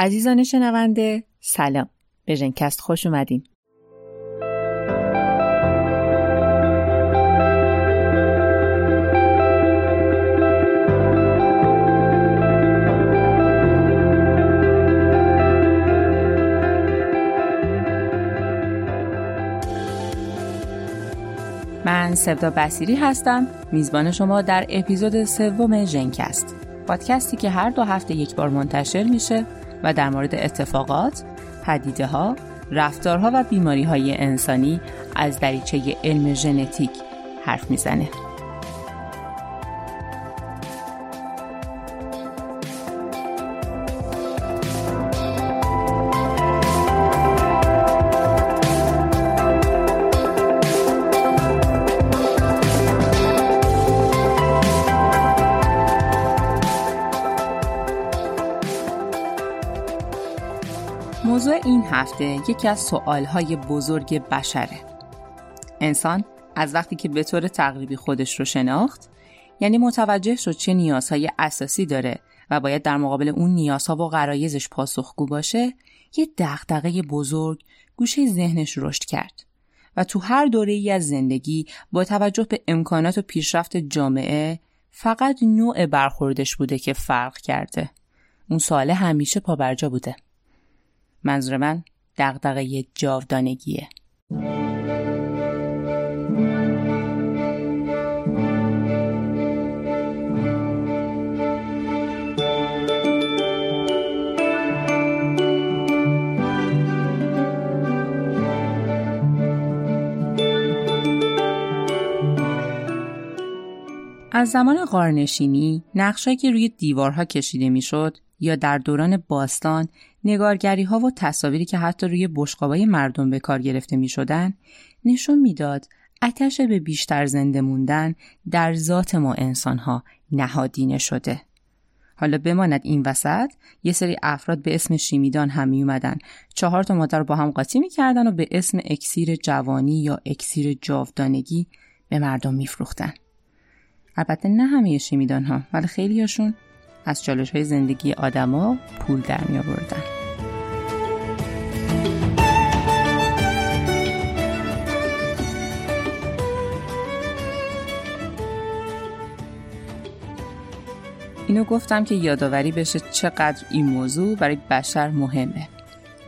عزیزان شنونده سلام. به ژنکست خوش اومدین. من سودا بسیری هستم. میزبان شما در اپیزود سوم ژنکست. پادکستی که هر دو هفته یک بار منتشر میشه. و در مورد اتفاقات، پدیده ها، رفتارها و بیماری های انسانی از دریچه علم ژنتیک حرف می‌زنه. موضوع این هفته یکی از سوالهای بزرگ بشره. انسان از وقتی که به طور تقریبی خودش رو شناخت یعنی متوجه شد چه نیازهای اساسی داره و باید در مقابل اون نیازها و غرایزش پاسخگو باشه یه دغدغه بزرگ گوشه ذهنش رشد کرد و تو هر دوره ای از زندگی با توجه به امکانات و پیشرفت جامعه فقط نوع برخوردش بوده که فرق کرده اون سوال همیشه پابرجا بوده منظور من دغدغه جاودانگیه. از زمان قارنشینی نقشایی که روی دیوارها کشیده می‌شد یا در دوران باستان نگارگری ها و تصاویری که حتی روی بشقابای مردم به کار گرفته می شدن نشون می‌داد اتش به بیشتر زنده موندن در ذات ما انسان ها نهادینه شده. حالا بماند این وسط یه سری افراد به اسم شیمیدان هم می اومدن چهار تا مادر با هم قاطی می‌کردن و به اسم اکسیر جوانی یا اکسیر جاودانگی به مردم میفروختن. البته نه همه شیمیدان ها ولی خیلی هاشون از چالش های زندگی آدما پول در می آوردن. اینو گفتم که یادآوری بشه چقدر این موضوع برای بشر مهمه.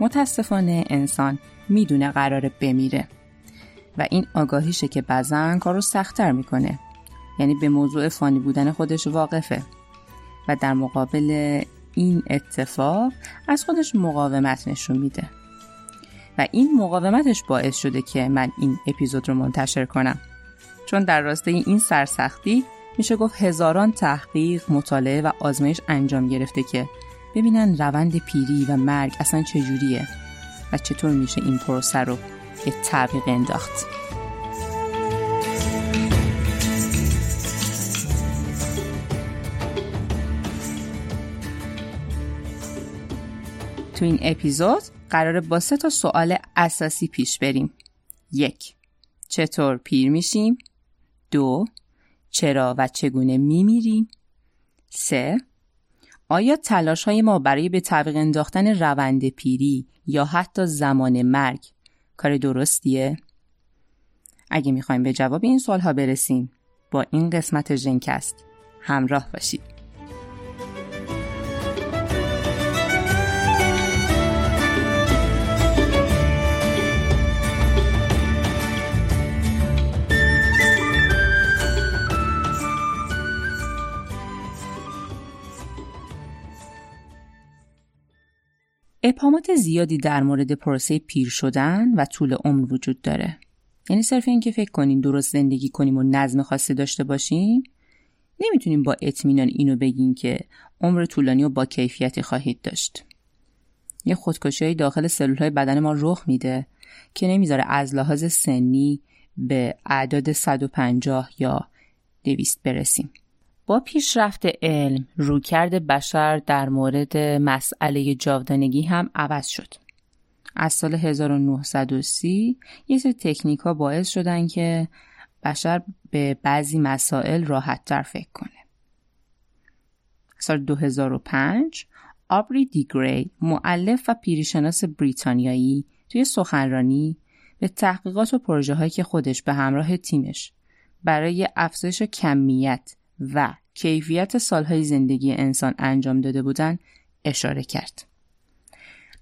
متاسفانه انسان می‌دونه قراره بمیره و این آگاهیشه که بعضا کار رو سختتر می‌کنه یعنی به موضوع فانی بودن خودش واقفه و در مقابل این اتفاق از خودش مقاومت نشون میده و این مقاومتش باعث شده که من این اپیزود رو منتشر کنم چون در راسته این سرسختی میشه گفت هزاران تحقیق، مطالعه و آزمایش انجام گرفته که ببینن روند پیری و مرگ اصلا چجوریه و چطور میشه این پروسه رو به تعویق انداخت. تو این اپیزود قراره با سه تا سوال اساسی پیش بریم. یک چطور پیر میشیم؟ دو چرا و چگونه میمیریم؟ سه آیا تلاش های ما برای به طبیق انداختن روند پیری یا حتی زمان مرگ کار درستیه؟ اگه می‌خوایم به جواب این سوال ها برسیم با این قسمت ژنکست همراه باشید. ابهامات زیادی در مورد پروسه پیر شدن و طول عمر وجود داره. یعنی صرف اینکه فکر کنیم درست زندگی کنیم و نظم خاصی داشته باشیم نمی‌تونیم با اطمینان اینو بگیم که عمر طولانی و با کیفیتی خواهید داشت. یه خودکشی داخل سلول های بدن ما رخ میده که نمی‌ذاره از لحاظ سنی به اعداد 150 یا 200 برسیم. با پیشرفت علم رویکرد بشر در مورد مسئله جاودانگی هم عوض شد. از سال 1930 یه سری تکنیک ها باعث شدن که بشر به بعضی مسائل راحت تر فکر کنه. سال 2005 آبری دیگری معلف و پیریشناس بریتانیایی توی سخنرانی به تحقیقات و پروژه هایی که خودش به همراه تیمش برای افزایش کمیت و کیفیت سالهای زندگی انسان انجام داده بودن اشاره کرد.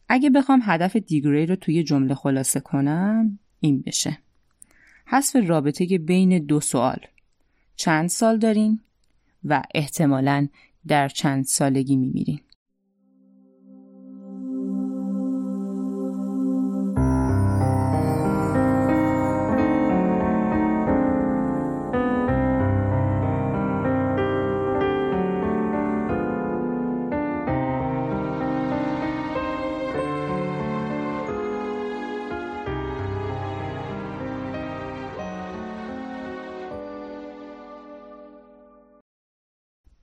اگه بخوام هدف دیگری رو توی جمله خلاصه کنم این بشه. حذف رابطه بین دو سوال. چند سال دارین و احتمالاً در چند سالگی میمیرین.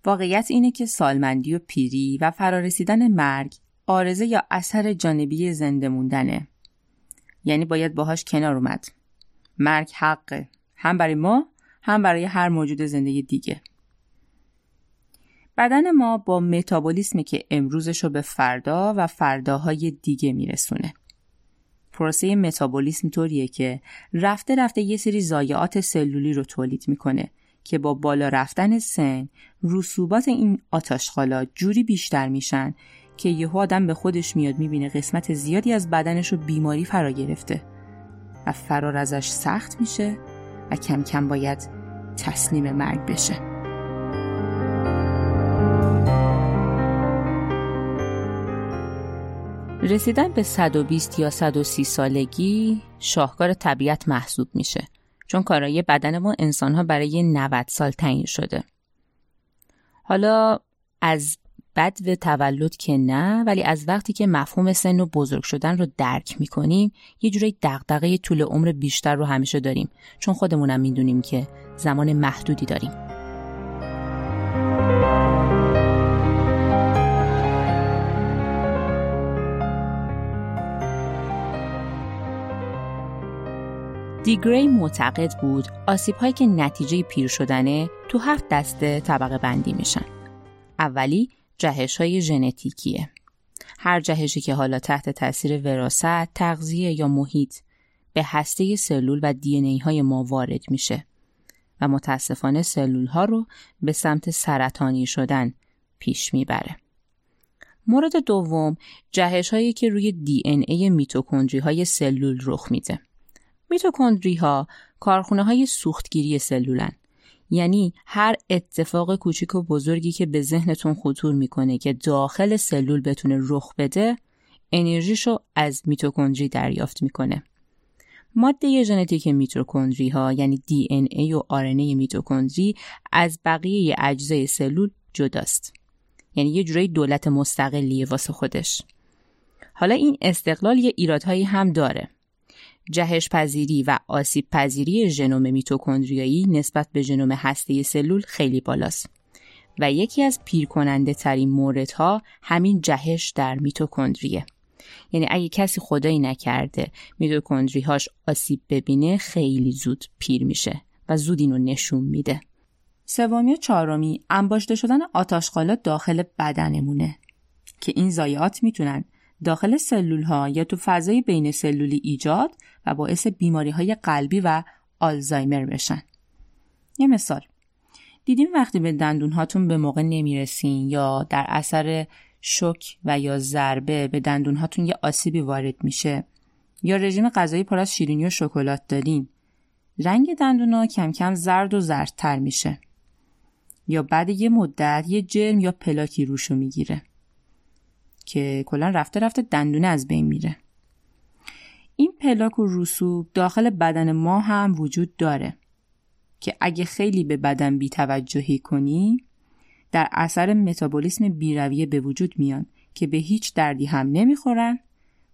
واقعیت اینه که سالمندی و پیری و فرارسیدن مرگ آرزه یا اثر جانبی زنده موندنه. یعنی باید باهاش کنار اومد. مرگ حقه. هم برای ما هم برای هر موجود زندگی دیگه. بدن ما با متابولیسمی که امروزش رو به فردا و فرداهای دیگه میرسونه. پروسه متابولیسم طوریه که رفته رفته یه سری زایعات سلولی رو تولید می‌کنه که با بالا رفتن سن رسوبات این آتاشخالا جوری بیشتر میشن که یهو آدم به خودش میاد می‌بینه قسمت زیادی از بدنش رو بیماری فرا گرفته و فرار ازش سخت میشه و کم کم باید تسلیم مرگ بشه. رسیدن به 120 یا 130 سالگی شاهکار طبیعت محسوب میشه. چون کارایی بدن ما انسان ها برای 90 سال تعیین شده. حالا از بد و تولد که نه ولی از وقتی که مفهوم سن و بزرگ شدن رو درک می‌کنیم یه جوری دغدغه طول عمر بیشتر رو همیشه داریم. چون خودمونم می‌دونیم که زمان محدودی داریم. دیگری معتقد بود آسیب هایی که نتیجه پیر شدنه تو هفت دسته طبقه بندی میشن. اولی جهش های ژنتیکیه. هر جهشی که حالا تحت تاثیر وراثت، تغذیه یا محیط به هسته سلول و دی ای های ما وارد میشه و متاسفانه سلول ها رو به سمت سرطانی شدن پیش می‌بره. مورد دوم جهش هایی که روی دی ای میتوکندری های سلول رخ میده. میتوکندری ها کارخونه های سوختگیری سلولن. یعنی هر اتفاق کوچیک و بزرگی که به ذهنتون خطور می‌کنه که داخل سلول بتونه رخ بده انرژیشو از میتوکندری دریافت می‌کنه. ماده ژنتیک میتوکندری ها یعنی دی ان ای و آر ای میتوکندری از بقیه اجزای سلول جداست. یعنی یه جورایی دولت مستقلیه واسه خودش. حالا این استقلال یه ایرادهایی هم داره. جهش پذیری و آسیب پذیری ژنوم میتوکندریایی نسبت به ژنوم هسته سلول خیلی بالاست و یکی از پیرکننده ترین موردها همین جهش در میتوکندریه. یعنی اگه کسی خدایی نکرده میتوکندریهاش آسیب ببینه خیلی زود پیر میشه و زود اینو نشون میده. سومی و چهارمی انباشته شدن آتاشقالات داخل بدنمونه که این ضایعات می‌تونن داخل سلول ها یا تو فضای بین سلولی ایجاد و باعث بیماری های قلبی و آلزایمر بشن. یه مثال دیدیم وقتی به دندون هاتون به موقع نمی‌رسین یا در اثر شک و یا ضربه به دندون هاتون یه آسیبی وارد میشه یا رژیم غذایی پر از شیرینی و شکلات دارین رنگ دندون ها کم کم زرد و زردتر میشه یا بعد یه مدت یه جرم یا پلاکی روشو می‌گیره که کلا رفته رفته دندونه از بین میره. این پلاک و رسوب داخل بدن ما هم وجود داره که اگه خیلی به بدن بیتوجهی کنی در اثر متابولیسم بیرویه به وجود میان که به هیچ دردی هم نمی‌خورن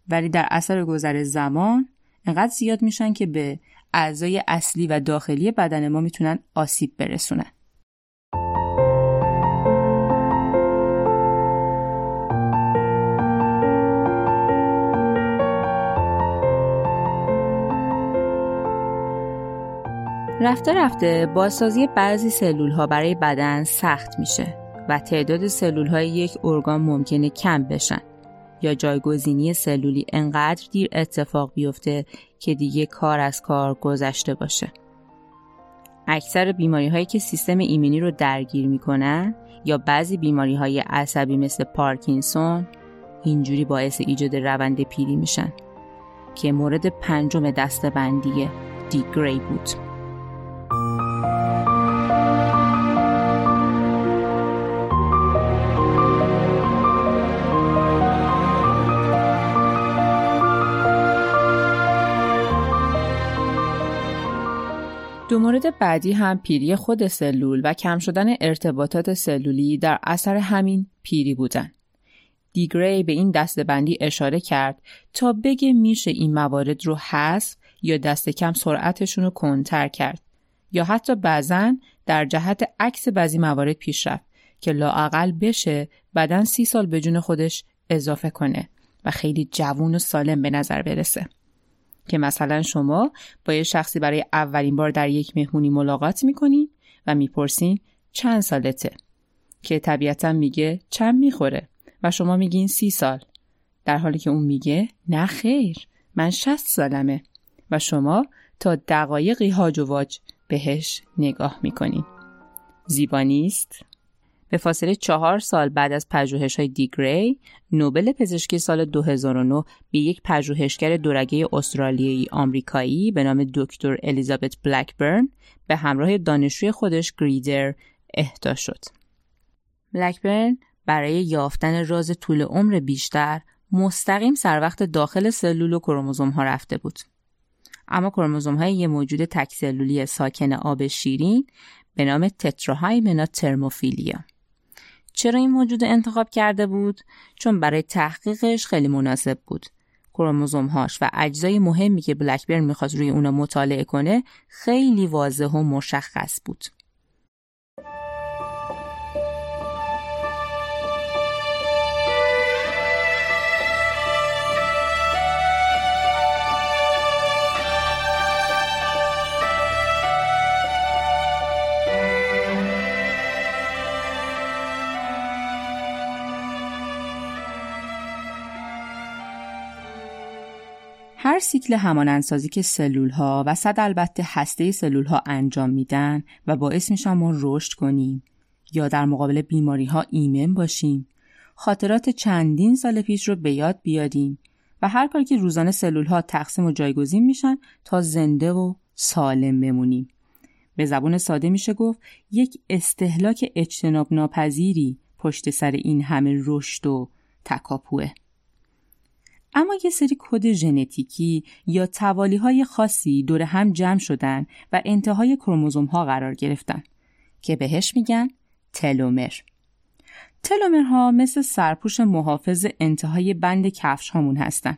ولی در اثر گذر زمان انقدر زیاد میشن که به اعضای اصلی و داخلی بدن ما می‌تونن آسیب برسونن. رفته رفته بازسازی بعضی سلول ها برای بدن سخت میشه و تعداد سلول های یک ارگان ممکنه کم بشن یا جایگزینی سلولی انقدر دیر اتفاق بیفته که دیگه کار از کار گذشته باشه. اکثر بیماری هایی که سیستم ایمنی رو درگیر می‌کنن یا بعضی بیماری های عصبی مثل پارکینسون اینجوری باعث ایجاد روند پیری میشن که مورد پنجم دستبندی دیگری بود. دو مورد بعدی هم پیری خود سلول و کم شدن ارتباطات سلولی در اثر همین پیری بودن. دیگری به این دستبندی اشاره کرد تا بگه میشه این موارد رو حذف یا دست کم سرعتشون رو کنتر کرد یا حتی بعضا در جهت عکس بعضی موارد پیش رفت که لاعقل بشه بدن سی سال به جون خودش اضافه کنه و خیلی جوون و سالم به نظر برسه. که مثلا شما با یه شخصی برای اولین بار در یک مهمونی ملاقات می‌کنین و می‌پرسین چند سالته؟ که طبیعتا میگه چند می‌خوره و شما میگین سی سال. در حالی که اون میگه نه خیر من شست سالمه و شما تا دقایقی هاج و واج بهش نگاه می‌کنین. زیبا نیست؟ به فاصله چهار سال بعد از پژوهش های دیگری نوبل پزشکی سال 2009 به یک پژوهشگر دورگه استرالیایی آمریکایی به نام دکتر الیزابت بلکبرن به همراه دانشجوی خودش گریدر اهدا شد. بلکبرن برای یافتن راز طول عمر بیشتر مستقیم سر وقت داخل سلول و کروموزوم ها رفته بود. اما کروموزوم های یه موجود تک سلولی ساکن آب شیرین به نام تتراهایمنا ترموفیلیا چرا این موجود انتخاب کرده بود؟ چون برای تحقیقش خیلی مناسب بود. کروموزوم هاش و اجزای مهمی که بلکبرن می‌خواست روی اونا مطالعه کنه خیلی واضح و مشخص بود. سیکل همانندسازی که سلول ها و صد البته هسته سلول ها انجام میدن و باعث میشن ما رشد کنیم یا در مقابل بیماری ها ایمن باشیم. خاطرات چندین سال پیش رو به یاد بیاریم و هر کاری که روزانه سلول ها تقسیم و جایگزین میشن تا زنده و سالم بمونیم. به زبون ساده میشه گفت یک استهلاک اجتناب ناپذیری پشت سر این همه رشد و تکاپوه. اما یه سری کد ژنتیکی یا توالی های خاصی دور هم جمع شدن و انتهای کروموزوم ها قرار گرفتن که بهش میگن تلومر. تلومرها مثل سرپوش محافظ انتهای بند کفش هامون هستن.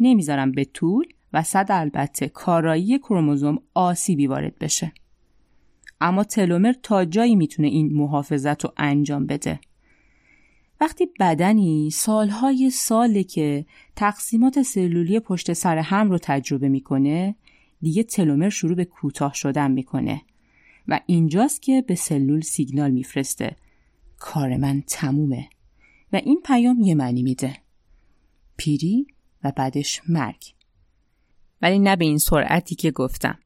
نمی‌ذارن به طول و صد البته کارایی کروموزوم آسیبی وارد بشه. اما تلومر تا جایی می‌تونه این محافظت رو انجام بده. وقتی بدنی سالهای ساله که تقسیمات سلولی پشت سر هم رو تجربه می‌کنه دیگه تلومر شروع به کوتاه شدن می‌کنه و اینجاست که به سلول سیگنال میفرسته. کار من تمومه و این پیام یه معنی میده. پیری و بعدش مرگ. ولی نه به این سرعتی که گفتم.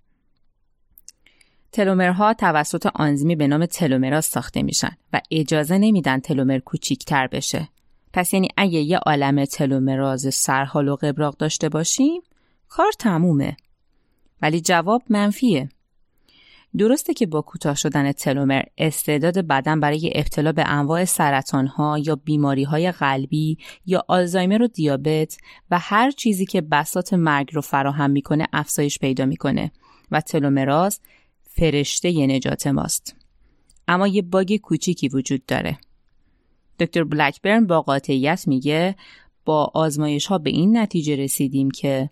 تلومرها توسط آنزیمی به نام تلومراز ساخته میشن و اجازه نمیدن تلومر کوچیکتر بشه. پس یعنی اگه یه عالم تلومراز سرحال و قبراق داشته باشیم کار تمومه. ولی جواب منفیه. درسته که با کوتاه شدن تلومر استعداد بدن برای ابتلا به انواع سرطان ها یا بیماری های قلبی یا آلزایمر و دیابت و هر چیزی که بسات مرگ رو فراهم می‌کنه افزایش پیدا می‌کنه و تلومراز فرشته ی نجات ماست. اما یه باگ کوچیکی وجود داره. دکتر بلکبرن با قاطعیت میگه با آزمایش ها به این نتیجه رسیدیم که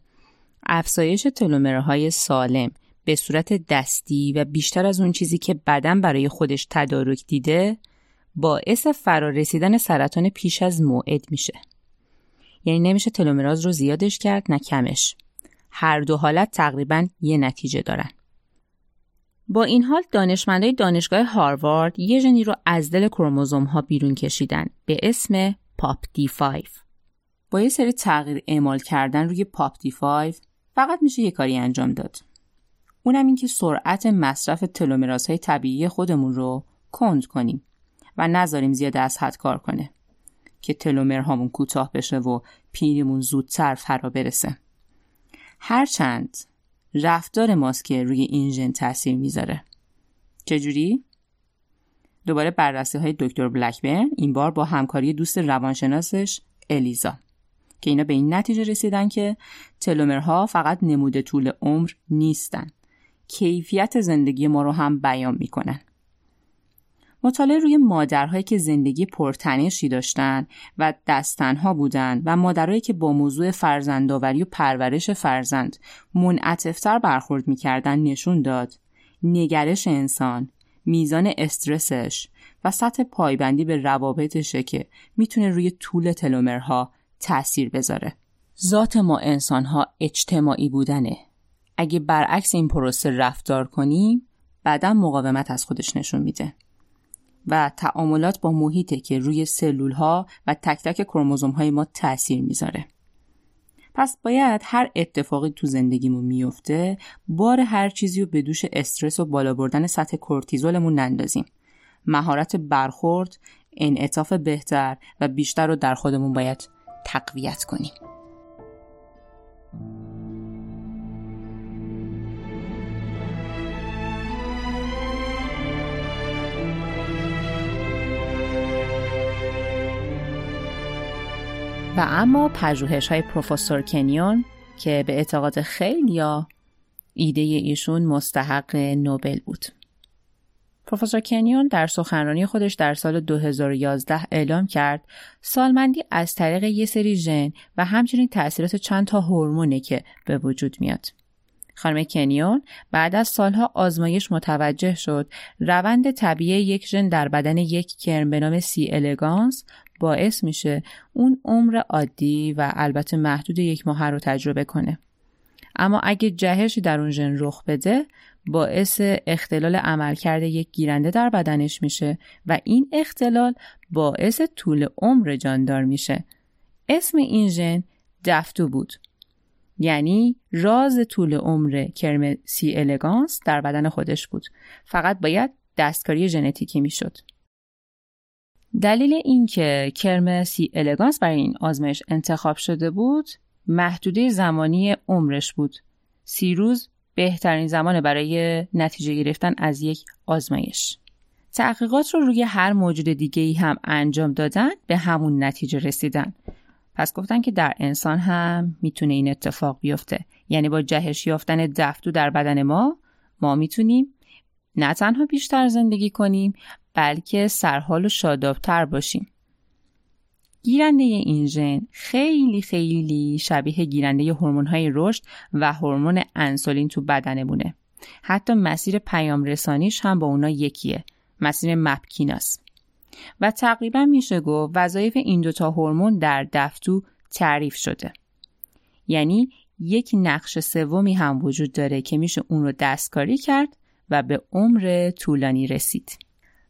افزایش تلومرهای سالم به صورت دستی و بیشتر از اون چیزی که بدن برای خودش تدارک دیده باعث فرارسیدن سرطان پیش از موعد میشه. یعنی نمیشه تلومراز رو زیادش کرد نه کمش. هر دو حالت تقریبا یه نتیجه دارن. با این حال دانشمندای دانشگاه هاروارد یه ژنی رو از دل کروموزوم ها بیرون کشیدن به اسم پاپ دی 5 با یه سری تغییر اعمال کردن روی پاپ دی 5 فقط میشه یه کاری انجام داد. اونم این که سرعت مصرف تلومراس های طبیعی خودمون رو کند کنیم و نذاریم زیاد از حد کار کنه که تلومرهامون کوتاه بشه و پیریمون زودتر فرا برسه. هرچند رفتار ماست که روی این ژن تاثیر می‌ذاره. چجوری؟ دوباره بررسی های دکتر بلکبرن این بار با همکاری دوست روانشناسش الیزا که اینا به این نتیجه رسیدن که تلومرها فقط نموده طول عمر نیستن. کیفیت زندگی ما رو هم بیان می‌کنن. مطالعه روی مادرهایی که زندگی پرتنشی داشتن و دستنها بودند و مادرهایی که با موضوع فرزندآوری و پرورش فرزند منعطفتر برخورد می‌کردن نشون داد. نگرش انسان میزان استرسش و سطح پایبندی به روابطشه که می‌تونه روی طول تلومرها تأثیر بذاره. ذات ما انسانها اجتماعی بودنه. اگه برعکس این پروسه رفتار کنیم بعدا مقاومت از خودش نشون میده. و تعاملات با محیطه که روی سلول ها و تک تک کروموزوم های ما تاثیر می‌ذاره. پس باید هر اتفاقی تو زندگیمون میفته بار هر چیزی رو به دوش استرس و بالا بردن سطح کورتیزولمون نندازیم. مهارت برخورد، انعطاف بهتر و بیشتر رو در خودمون باید تقویت کنیم. و اما پژوهش های پروفسور کنیون که به اعتقاد خیلیا ایده ایشون مستحق نوبل بود. پروفسور کنیون در سخنرانی خودش در سال 2011 اعلام کرد سالمندی از طریق یه سری ژن و همچنین تاثیرات چند تا هورمونه که به وجود میاد. خانم کنیون بعد از سالها آزمایش متوجه شد روند طبیعی یک ژن در بدن یک کرم به نام سی الگانس باعث میشه اون عمر عادی و البته محدود یک ماه رو تجربه کنه. اما اگه جهشی در اون ژن رخ بده باعث اختلال عملکرد یک گیرنده در بدنش میشه و این اختلال باعث طول عمر جاندار میشه. اسم این ژن دفتو بود. یعنی راز طول عمر کرم سی الگانس در بدن خودش بود. فقط باید دستکاری ژنتیکی می‌شد. دلیل اینکه کرم سی الگانس برای این آزمایش انتخاب شده بود محدوده زمانی عمرش بود. سی روز بهترین زمان برای نتیجه گرفتن از یک آزمایش. تحقیقات رو روی هر موجود دیگه ای هم انجام دادن به همون نتیجه رسیدن. پس گفتن که در انسان هم می‌تونه این اتفاق بیفته. یعنی با جهش یافتن دفتو در بدن ما ما می‌تونیم نه تنها بیشتر زندگی کنیم بلکه سرحال و شادابتر باشیم. گیرنده این ژن خیلی خیلی شبیه گیرنده های رشد و هورمون انسولین تو بدنمونه. حتی مسیر پیام رسانیش هم با اونا یکیه. مسیر مپکیناس. و تقریبا میشه گفت وظایف این دوتا هورمون در دفتو تعریف شده. یعنی یک نقش سومی هم وجود داره که میشه اون رو دستکاری کرد و به عمر طولانی رسید.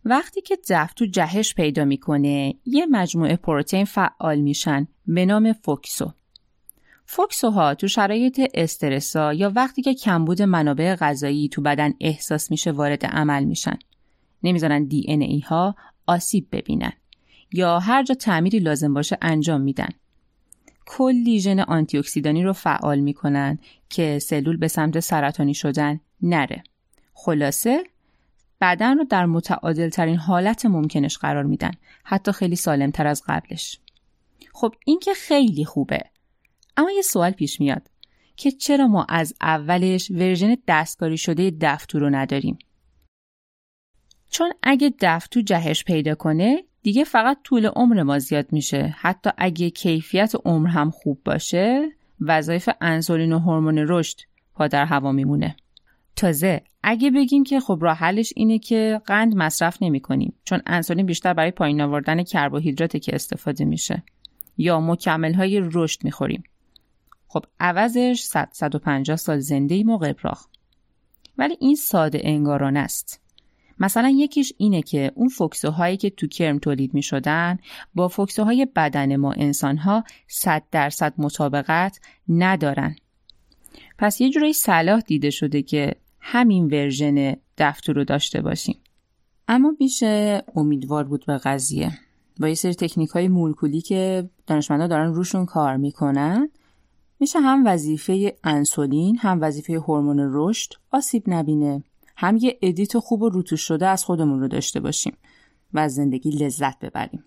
وقتی که دفتو جهش پیدا می‌کنه یه مجموعه پروتئین فعال میشن به نام فوکسو. فوکسوها تو شرایط استرسا یا وقتی که کمبود منابع غذایی تو بدن احساس میشه وارد عمل میشن. نمی‌ذارن دی ان ای ها آسیب ببینن یا هر جا تعمیری لازم باشه انجام میدن. کلی ژن آنتی اکسیدانی رو فعال می‌کنن که سلول به سمت سرطانی شدن نره. خلاصه بدن رو در متعادل ترین حالت ممکنش قرار میدن. حتی خیلی سالم تر از قبلش. خب این که خیلی خوبه. اما یه سوال پیش میاد که چرا ما از اولش ورژن دستکاری شده دفتو رو نداریم؟ چون اگه دفتو جهش پیدا کنه دیگه فقط طول عمر ما زیاد میشه. حتی اگه کیفیت عمر هم خوب باشه وظایف انسولین و هورمون رشد پا در هوا میمونه. تازه اگه بگیم که خب راه حلش اینه که قند مصرف نمی کنیم چون انسولین بیشتر برای پایین آوردن کربوهیدراته که استفاده میشه یا مکمل های رشد می‌خوریم خب عوضش 100 150 سال زنده و قبراخ ولی این ساده انگاران است. مثلا یکیش اینه که اون فوکسوهایی که تو کرم تولید می شدن با فوکسوهای بدن ما انسانها 100 درصد مطابقت ندارن. پس یه جورایی صلاح دیده شده که همین ورژن دفتر رو داشته باشیم. اما میشه امیدوار بود به قضیه. با یه سری تکنیک های مولکولی که دانشمندا دارن روشون کار می‌کنن میشه هم وظیفه انسولین هم وظیفه هورمون رشد آسیب نبینه هم یه ادیت خوب و روتوش شده از خودمون رو داشته باشیم و از زندگی لذت ببریم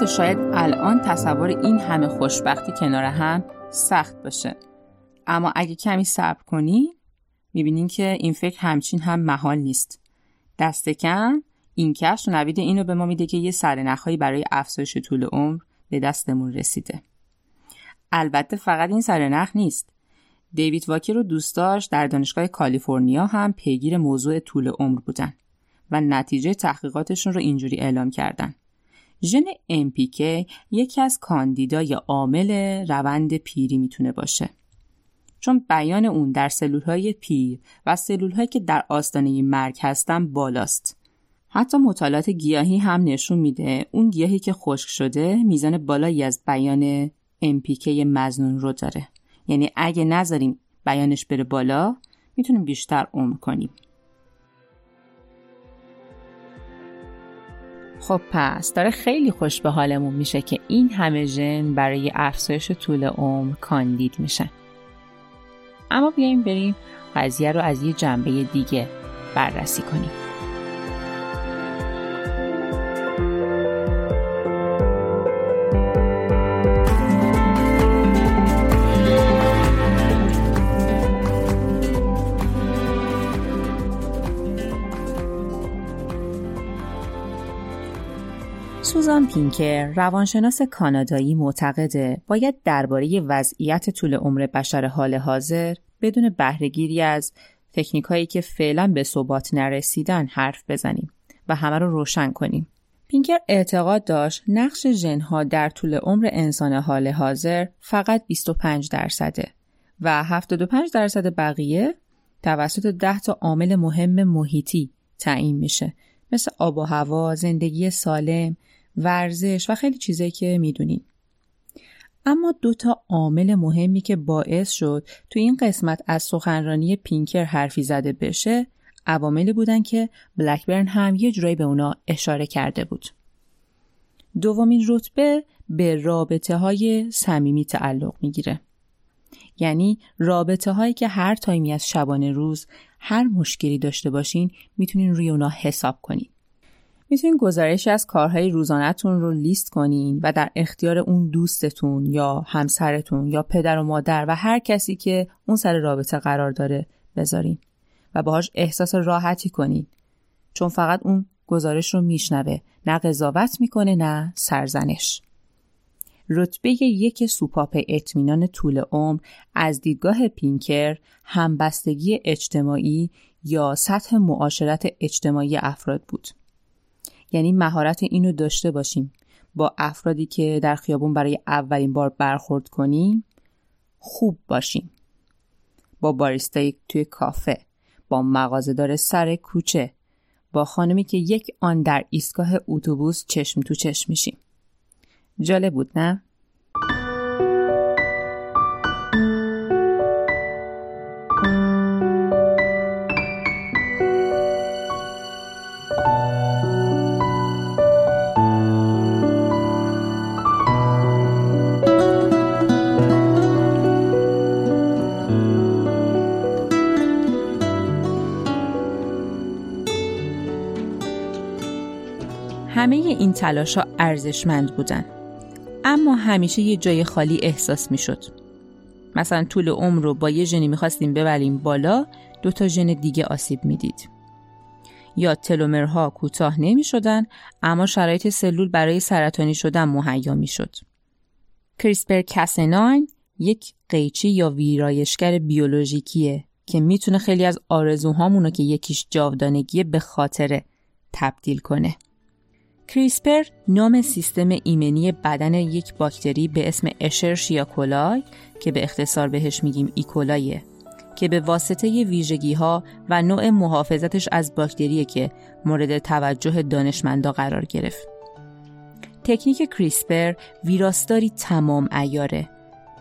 درسته شاید الان تصور این همه خوشبختی کنار هم سخت باشه. اما اگه کمی صبر کنی می‌بینین که این فکر همچین هم محال نیست. دست کم این کشف نوید اینو به ما میده که یه سرنخهایی برای افزایش طول عمر به دستمون رسیده. البته فقط این سرنخ نیست. دیوید واکر و دوستاش در دانشگاه کالیفرنیا هم پیگیر موضوع طول عمر بودن و نتیجه تحقیقاتشون رو اینجوری اعلام کردن. ژن MPK یکی از کاندیدای عامل روند پیری می‌تونه باشه. چون بیان اون در سلول های پیر و سلول هایی که در آستانه مرگ هستن بالاست. حتی مطالعات گیاهی هم نشون میده اون گیاهی که خشک شده میزان بالایی از بیان MPK مزنون رو داره. یعنی اگه نذاریم بیانش بره بالا می‌تونیم بیشتر عمر کنیم. خب پس داره خیلی خوش به حالمون میشه که این همه ژن برای افزایش طول عمر کاندید میشن. اما بیایم بریم قضیه رو از یه جنبه دیگه بررسی کنیم. سوزان پینکر روانشناس کانادایی معتقده باید درباره وضعیت طول عمر بشر حال حاضر بدون بهرهگیری از تکنیک هایی که فعلا به ثبات نرسیدن حرف بزنیم و همه رو روشن کنیم. پینکر اعتقاد داشت نقش ژنها در طول عمر انسان حال حاضر فقط 25 درصده و 75 درصد بقیه توسط 10 تا عامل مهم محیطی تعیین میشه مثل آب و هوا، زندگی سالم، ورزش و خیلی چیزایی که می‌دونین. اما دو تا عامل مهمی که باعث شد تو این قسمت از سخنرانی پینکر حرفی زده بشه عواملی بودن که بلکبرن هم یه جورایی به اونا اشاره کرده بود. دومین رتبه به رابطه های صمیمی تعلق می‌گیره. یعنی رابطه هایی که هر تایمی از شبانه روز هر مشکلی داشته باشین می‌تونین روی اونا حساب کنین. می‌تونین گزارشی از کارهای روزانهتون رو لیست کنین و در اختیار اون دوستتون یا همسرتون یا پدر و مادر و هر کسی که اون سر رابطه قرار داره بذارین و باهاش احساس راحتی کنین. چون فقط اون گزارش رو میشنوه نه قضاوت می‌کنه نه سرزنش. رتبه یک سوپاپ اطمینان طول عمر از دیدگاه پینکر همبستگی اجتماعی یا سطح معاشرت اجتماعی افراد بود. یعنی مهارت اینو داشته باشیم. با افرادی که در خیابون برای اولین بار برخورد کنیم خوب باشیم. با باریستای توی کافه با مغازهدار سر کوچه با خانمی که یک آن در ایستگاه اتوبوس چشم تو چشم میشیم. جالب بود نه؟ همه این تلاش ها ارزشمند بودن اما همیشه یه جای خالی احساس می شد. مثلا طول عمر رو با یه ژنی می‌خواستیم ببریم بالا دو تا ژن دیگه آسیب می‌دید. یا تلومرها کوتاه نمی شدن اما شرایط سلول برای سرطانی شدن مهیا می شد. کریسپر کسناین یک قیچی یا ویرایشگر بیولوژیکیه که می‌تونه خیلی از آرزوهامونو که یکیش جاودانگیه به خاطره تبدیل کنه. کریسپر نام سیستم ایمنی بدن یک باکتری به اسم اشرشیا کولای که به اختصار بهش میگیم ای‌کولایه که به واسطه ویژگی ها و نوع محافظتش از باکتری که مورد توجه دانشمندا قرار گرفت. تکنیک کریسپر ویراستاری تمام عیاره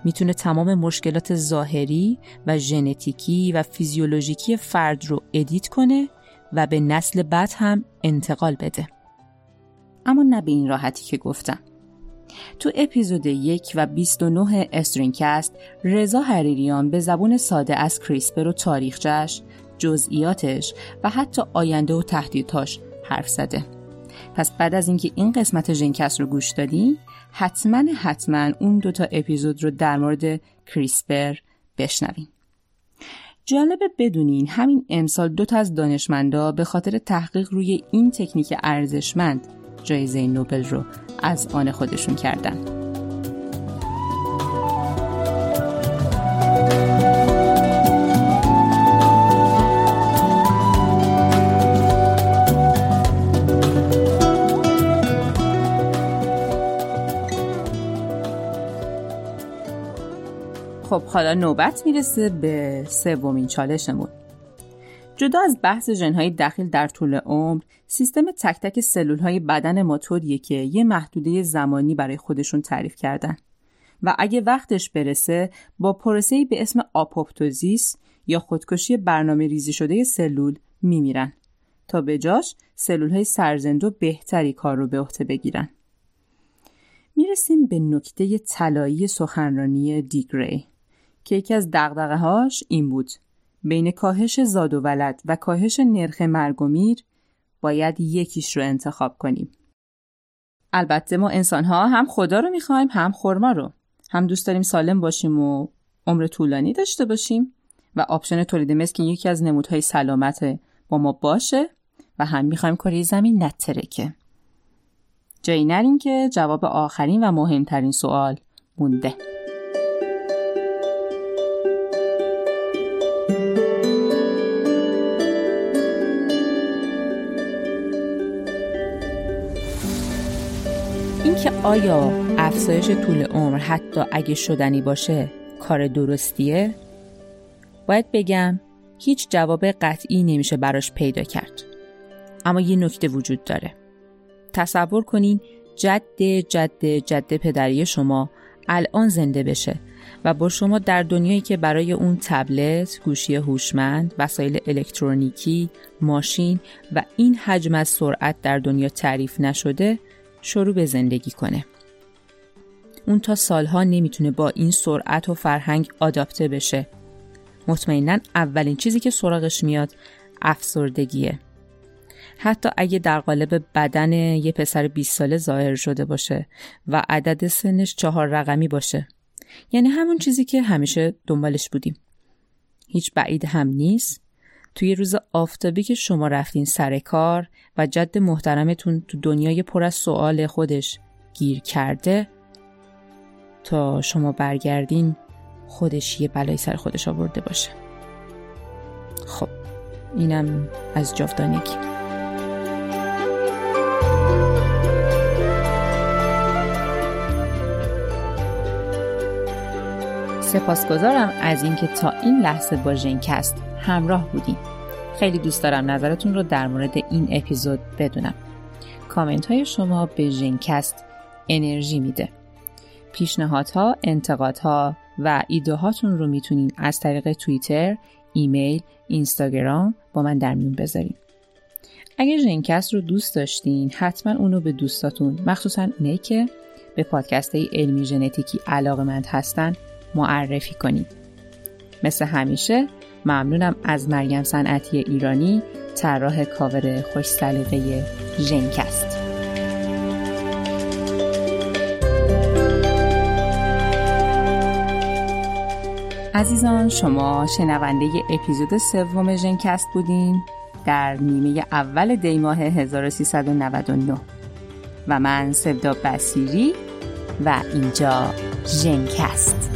می‌تونه تمام مشکلات ظاهری و ژنتیکی و فیزیولوژیکی فرد رو edit کنه و به نسل بعد هم انتقال بده. اما نه به این راحتی که گفتم. تو اپیزود یک و 29 استرینکست رضا حریریان به زبون ساده از کریسپر و تاریخچش، جزئیاتش و حتی آینده و تهدیدهاش حرف زده. پس بعد از اینکه این قسمت ژنکست رو گوش دادی حتما حتما اون دوتا اپیزود رو در مورد کریسپر بشنوین. جالبه بدونین همین امسال دو تا از دانشمندا به خاطر تحقیق روی این تکنیک ارزشمند جایزه نوبل رو از آن خودشون کردن. خب حالا نوبت می‌رسه به سومین چالشمون جدا از بحث ژنهای دخیل در طول عمر سیستم تک تک سلول های بدن ما طوریه که یه محدوده زمانی برای خودشون تعریف کردن. و اگه وقتش برسه با پروسه‌ای به اسم آپوپتوزیس یا خودکشی برنامه ریزی شده سلول میمیرن تا به جاش سلول های سرزنده و بهتری کار رو به عهده بگیرن. می‌رسیم به نکته طلایی سخنرانی دیگری که یکی از دقدقه هاش این بود. بین کاهش زاد و ولد و کاهش نرخ مرگ و میر باید یکیش رو انتخاب کنیم. البته ما انسان ها هم خدا رو می‌خوایم هم خورما رو. هم دوست داریم سالم باشیم و عمر طولانی داشته باشیم و آپشن تولید مثل یکی از نمودهای سلامت با ما باشه و هم می‌خوایم کره زمین نترکه. جایی نریم که جواب آخرین و مهمترین سوال مونده. آیا افزایش طول عمر حتی اگه شدنی باشه کار درستیه؟ باید بگم هیچ جواب قطعی نمیشه براش پیدا کرد. اما یه نکته وجود داره. تصور کنین جد جد جد پدری شما الان زنده بشه و با شما در دنیایی که برای اون تبلت، گوشی هوشمند، وسایل الکترونیکی، ماشین و این حجم از سرعت در دنیا تعریف نشده شروع به زندگی کنه. اون تا سالها نمی‌تونه با این سرعت و فرهنگ آداپته بشه. مطمئنا اولین چیزی که سراغش میاد افسردگیه. حتی اگه در قالب بدن یه پسر 20 ساله ظاهر شده باشه و عدد سنش چهار رقمی باشه. یعنی همون چیزی که همیشه دنبالش بودیم. هیچ بعید هم نیست توی روز آفتابی که شما رفتین سر کار و جد محترمتون تو دنیای پر از سوال خودش گیر کرده تا شما برگردین خودش یه بلای سر خودش آورده باشه. خب اینم از جاودانگی. سپاسگزارم از اینکه تا این لحظه با ژنکست همراه بودیم خیلی دوست دارم نظرتون رو در مورد این اپیزود بدونم. کامنت های شما به ژنکست انرژی میده. پیشنهادها، انتقادها و ایده هاتون رو می‌تونین از طریق توییتر، ایمیل، اینستاگرام با من در میون بذارین. اگر ژنکست رو دوست داشتین حتما اونو به دوستاتون مخصوصا اونایی که به پادکست علمی ژنتیکی علاقه مند هستن معرفی کنید. مثل همیشه ممنونم از مریم صنعتی ایرانی طراح کاور خوش سلیقه ژنکست. عزیزان شما شنونده اپیزود سوم ژنکست بودین در نیمه اول دیماه 1399 و من سودا بسیری و اینجا ژنکست.